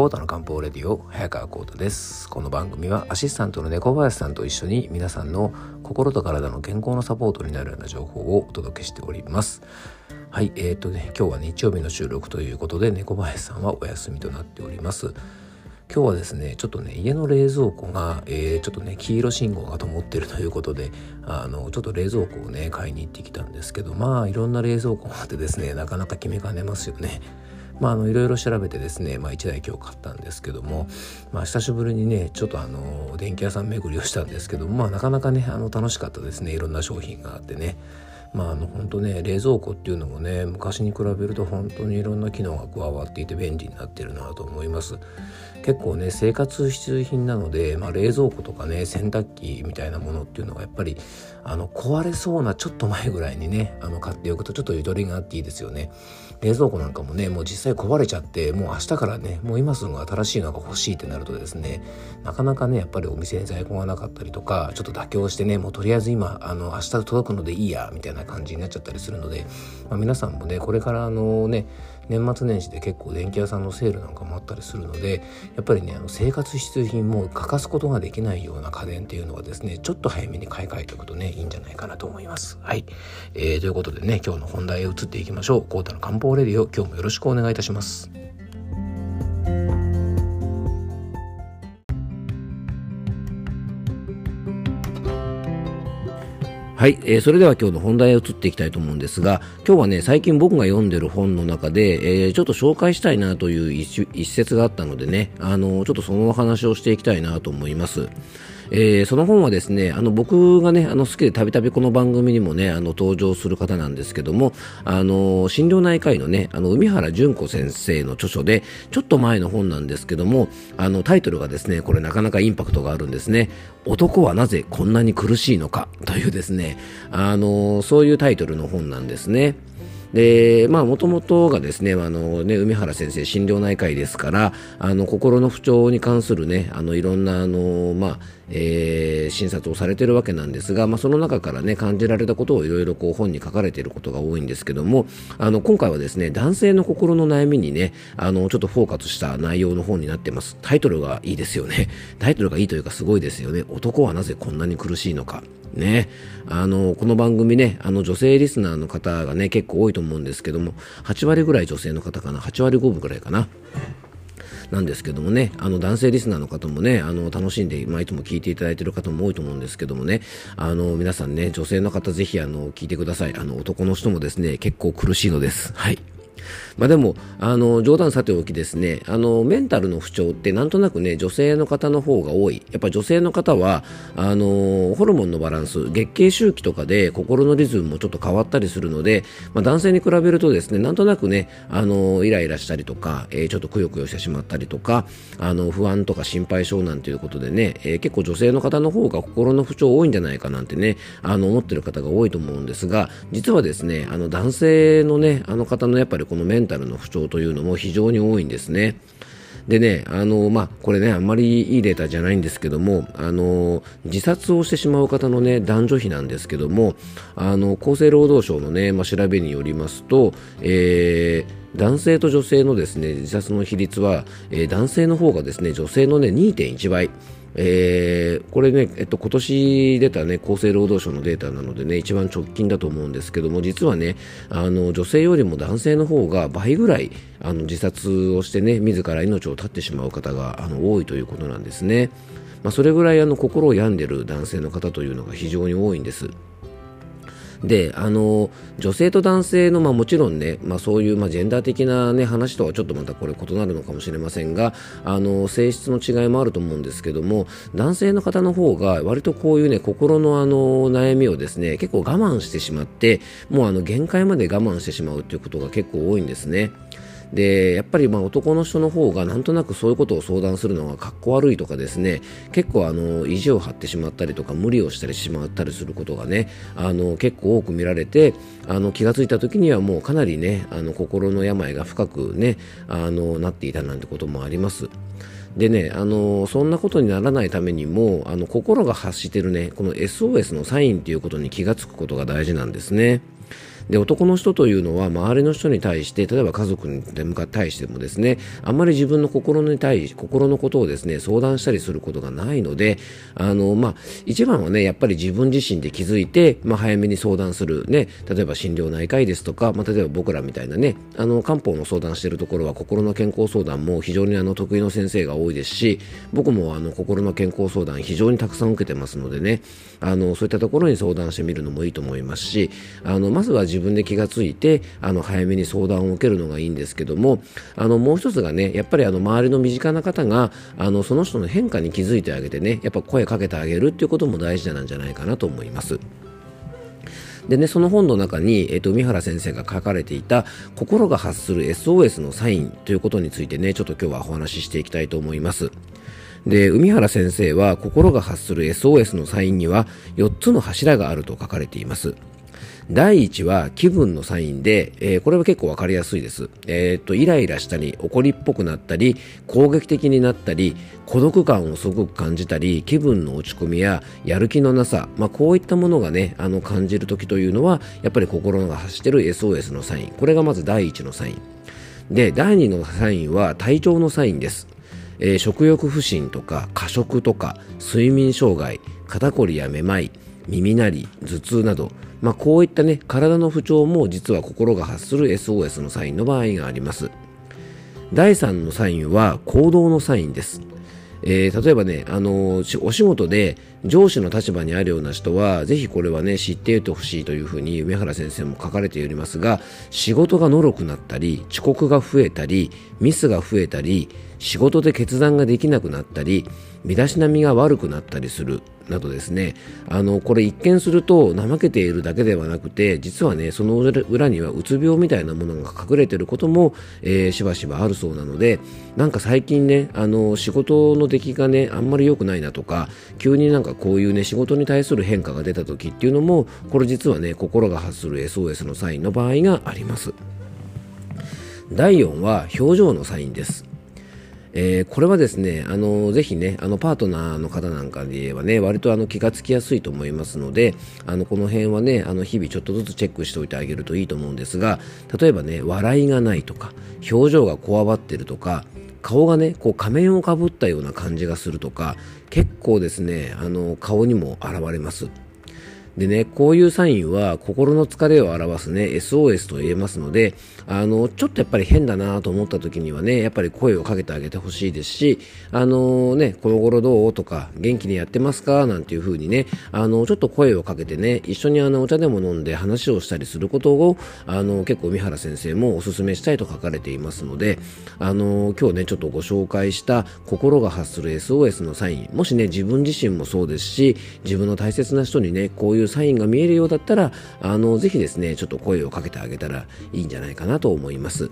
コータの漢方レディオ早川コータです。この番組はアシスタントの猫林さんと一緒に皆さんの心と体の健康のサポートになるような情報をお届けしております。はいえー、とね今日は日曜日の収録ということで猫林さんはお休みとなっております。今日はですねちょっとね家の冷蔵庫が、えー、ちょっとね黄色信号が灯ってるということであのちょっと冷蔵庫をね買いに行ってきたんですけどまあいろんな冷蔵庫があってですねなかなか決めかねますよね。まあ、あのいろいろ調べてですね、まあ、1台今日買ったんですけども、まあ、久しぶりにねちょっとあの電気屋さん巡りをしたんですけども、まあ、なかなかねあの楽しかったですねいろんな商品があってね。まあ、あの本当ね冷蔵庫っていうのもね昔に比べると本当にいろんな機能が加わっていて便利になってるなと思います結構ね生活必需品なので、まあ、冷蔵庫とかね洗濯機みたいなものっていうのがやっぱりあの壊れそうなちょっと前ぐらいにねあの買っておくとちょっとゆとりがあっていいですよね。冷蔵庫なんかもねもう実際壊れちゃってもう明日からねもう今すぐ新しいのが欲しいってなるとですねなかなかねやっぱりお店に在庫がなかったりとかちょっと妥協してねもうとりあえず今あの明日届くのでいいやみたいな感じになっちゃったりするので、まあ、皆さんもねこれからあのね年末年始で結構電気屋さんのセールなんかもあったりするのでやっぱりねあの生活必需品も欠かすことができないような家電っていうのはですねちょっと早めに買い替えておくとねいいんじゃないかなと思います。はい、えー、ということでね今日の本題へ移っていきましょう。コータの漢方レディオ今日もよろしくお願いいたします。はい、えー、それでは今日の本題へ移っていきたいと思うんですが、今日はね、最近僕が読んでる本の中で、えー、ちょっと紹介したいなという一節があったのでね、あのー、ちょっとそのお話をしていきたいなと思います。えー、その本はですね、あの僕がね、あの好きでたびたびこの番組にもね、あの登場する方なんですけども、あの心療内科医のね、あの海原純子先生の著書で、ちょっと前の本なんですけども、あのタイトルがですね、これなかなかインパクトがあるんですね。男はなぜこんなに苦しいのかというですね、あのそういうタイトルの本なんですね。で、まあ、もともとがですね、あのね、海原先生、心療内科医ですから、あの、心の不調に関するね、あの、いろんな、あの、まあ、えー、診察をされているわけなんですが、まあ、その中からね、感じられたことをいろいろ本に書かれていることが多いんですけども、あの、今回はですね、男性の心の悩みにね、あの、ちょっとフォーカスした内容の本になってます。タイトルがいいですよね。タイトルがいいというかすごいですよね。男はなぜこんなに苦しいのか。ね、あのこの番組ねあの女性リスナーの方がね結構多いと思うんですけども8割ぐらい女性の方かな8割5分ぐらいかななんですけどもね、あの男性リスナーの方もね、あの楽しんで、まあ、いつも聞いていただいている方も多いと思うんですけどもね、あの皆さんね、女性の方ぜひあの聞いてください。あの男の人もですね、結構苦しいのです。はい。まあ、でもあの冗談さておきですね。あのメンタルの不調ってなんとなくね女性の方の方が多い。やっぱ女性の方はあのホルモンのバランス月経周期とかで心のリズムもちょっと変わったりするので、まあ、男性に比べるとですねなんとなくねあのイライラしたりとか、えー、ちょっとくよくよしてしまったりとかあの不安とか心配性なんていうことでね、えー、結構女性の方の方が心の不調多いんじゃないかなんてねあの思ってる方が多いと思うんですが実はですねあの男性のねあの方のやっぱりこのメンタルの不調というのも非常に多いんですね。でね、あの、まあ、これね、あんまりいいデータじゃないんですけども、あの、自殺をしてしまう方のね、男女比なんですけども、あの、厚生労働省のね、まあ、調べによりますと、えー、男性と女性のですね、自殺の比率は、えー、男性の方がですね、女性のね、2.1倍。えー、これね、えっと、今年出たね、厚生労働省のデータなのでね、一番直近だと思うんですけども、実はね、あの、女性よりも男性の方が倍ぐらい、あの、自殺をしてね、自ら命を絶ってしまう方が、あの、多いということなんですね。まあ、それぐらい、あの、心を病んでる男性の方というのが非常に多いんです。であの女性と男性の、まあ、もちろんね、まあ、そういう、まあ、ジェンダー的な、ね、話とはちょっとまたこれ異なるのかもしれませんがあの性質の違いもあると思うんですけども男性の方の方が割とこういうね心のあの悩みをですね結構我慢してしまってもうあの限界まで我慢してしまうということが結構多いんですね。でやっぱりまあ男の人の方がなんとなくそういうことを相談するのがかっこ悪いとかですね結構あの意地を張ってしまったりとか無理をしたりしまったりすることがねあの結構多く見られてあの気がついた時にはもうかなりねあの心の病が深くねあのなっていたなんてこともあります。でね、あのそんなことにならないためにもあの心が発してるねこの SOS のサインということに気がつくことが大事なんですね。で男の人というのは周りの人に対して例えば家族に対してもですねあんまり自分の心に対し心のことをですね相談したりすることがないのであの、まあ、一番はねやっぱり自分自身で気づいて、まあ、早めに相談する、ね、例えば心療内科医ですとか、まあ、例えば僕らみたいなねあの漢方の相談しているところは心の健康相談も非常にあの得意の先生が多いですし僕もあの心の健康相談非常にたくさん受けてますのでねあのそういったところに相談してみるのもいいと思いますしあのまずは自自分で気がついてあの早めに相談を受けるのがいいんですけどもあのもう一つがねやっぱりあの周りの身近な方があのその人の変化に気づいてあげてねやっぱ声かけてあげるっていうことも大事なんじゃないかなと思います。でね、その本の中に、えっ、ー、と、海原先生が書かれていた、心が発する SOS のサインということについてね、ちょっと今日はお話ししていきたいと思います。で、海原先生は、心が発する SOS のサインには、4つの柱があると書かれています。第1は気分のサインで、えー、これは結構わかりやすいです。えっ、と、イライラしたり、怒りっぽくなったり、攻撃的になったり、孤独感をすごく感じたり、気分の落ち込みややる気のなさ、まあ、こういったものがね、あの感じる時というのは、やっぱり心が発してる SOS のサイン。これがまず第1のサイン。で、第2のサインは体調のサインです。えー、食欲不振とか過食とか睡眠障害肩こりやめまい耳鳴り頭痛などまあ、こういったね体の不調も実は心が発する SOS のサインの場合があります。第3のサインは行動のサインです。えー、例えばね、あのー、お仕事で上司の立場にあるような人は、ぜひこれはね、知っておいてほしいというふうに梅原先生も書かれておりますが、仕事がのろくなったり、遅刻が増えたり、ミスが増えたり、仕事で決断ができなくなったり、身だしなみが悪くなったりするなどですね。あのこれ一見すると怠けているだけではなくて実はねその裏にはうつ病みたいなものが隠れていることも、えー、しばしばあるそうなのでなんか最近ねあの仕事の出来がねあんまり良くないなとか急になんかこういうね仕事に対する変化が出た時っていうのもこれ実はね心が発する SOS のサインの場合があります。第4は表情のサインです。えー、これはですね、あのぜひね、あのパートナーの方なんかで言えばね、割とあの気がつきやすいと思いますので、あのこの辺はね、あの日々ちょっとずつチェックしておいてあげるといいと思うんですが、例えばね、笑いがないとか、表情がこわばってるとか、顔がね、こう仮面をかぶったような感じがするとか、結構ですね、あの顔にも現れます。でね、こういうサインは心の疲れを表すね、SOS と言えますので、あの、ちょっとやっぱり変だなと思った時にはね、やっぱり声をかけてあげてほしいですし、あのね、この頃どう？とか、元気にやってますか？なんていう風にね、あの、ちょっと声をかけてね、一緒にあの、お茶でも飲んで話をしたりすることを、あの、結構三原先生もお勧めしたいと書かれていますので、あの、今日ね、ちょっとご紹介した心が発する SOS のサイン、もしね、自分自身もそうですし、自分の大切な人にね、こういううサインが見えるようだったら、あの、ぜひですね、ちょっと声をかけてあげたらいいんじゃないかなと思います。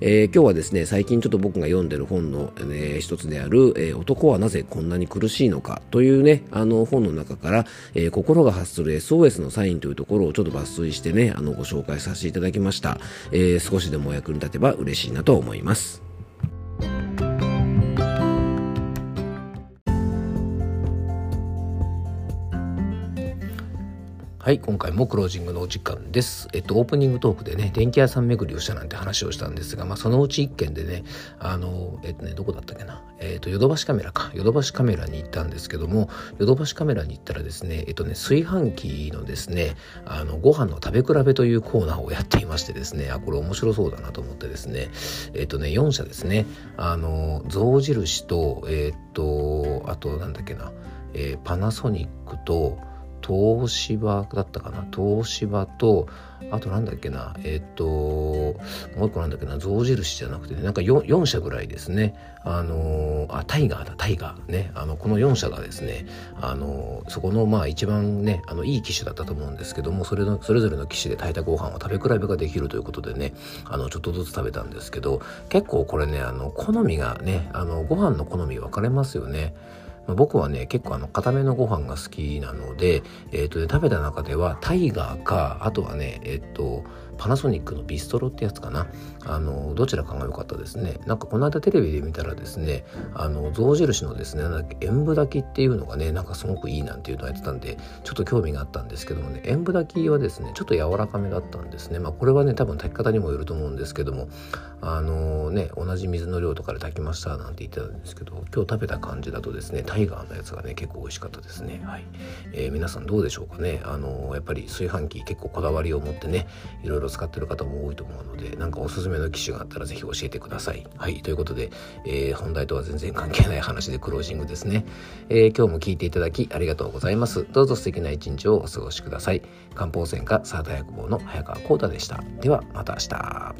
えー、今日はですね、最近ちょっと僕が読んでる本の、えー、一つである、えー、男はなぜこんなに苦しいのかというね、あの本の中から、え心が発する SOS のサインというところをちょっと抜粋してね、あのご紹介させていただきました。え少しでもお役に立てば嬉しいなと思います。はい、今回もクロージングのお時間です。えっと、オープニングトークでね、電気屋さん巡りをしたなんて話をしたんですが、まあ、そのうち一件でね、あの、えっとね、どこだったっけな、えっと、ヨドバシカメラか、ヨドバシカメラに行ったんですけども、ヨドバシカメラに行ったらですね、えっとね、炊飯器のですね、あの、ご飯の食べ比べというコーナーをやっていましてですね、あ、これ面白そうだなと思ってですね、えっとね、4社ですね、あの、象印と、えっと、あと、なんだっけな、えー、パナソニックと、東芝だったかな？東芝とあとなんだっけな？えっ、ともう一個なんだっけな？象印じゃなくて、ね、なんか 4, 4社ぐらいですね。あのあタイガーだ。タイガーね。あのこの4社がですねあのそこのまあ一番ねあのいい機種だったと思うんですけどもそれのそれぞれの機種で炊いたご飯を食べ比べができるということでねあのちょっとずつ食べたんですけど結構これねあの好みがねあのご飯の好み分かれますよね。まあ、僕はね結構あの固めのご飯が好きなので、えーとね、食べた中ではタイガーかあとはねえっ、ー、とパナソニックのビストロってやつかな。あのどちらかが良かったですね。なんかこの間テレビで見たらですねあの象印のですねなんだっけ塩分炊きっていうのがねなんかすごくいいなんていうのをやってたんでちょっと興味があったんですけどもね塩分炊きはですねちょっと柔らかめだったんですね。まあこれはね多分炊き方にもよると思うんですけどもあのね同じ水の量とかで炊きましたなんて言ってたんですけど今日食べた感じだとですねタイガーのやつがね結構美味しかったですね。はい、えー、皆さんどうでしょうかね。あのやっぱり炊飯器結構こだわりを持ってねいろいろ使ってる方も多いと思うのでなんかおすすめの機種があったら是非教えてください。はいということで、えー、本題とは全然関係ない話でクロージングですね、えー、今日も聞いていただきありがとうございます。どうぞ素敵な一日をお過ごしください。漢方専科サーター薬房の早川幸太でした。ではまた明日。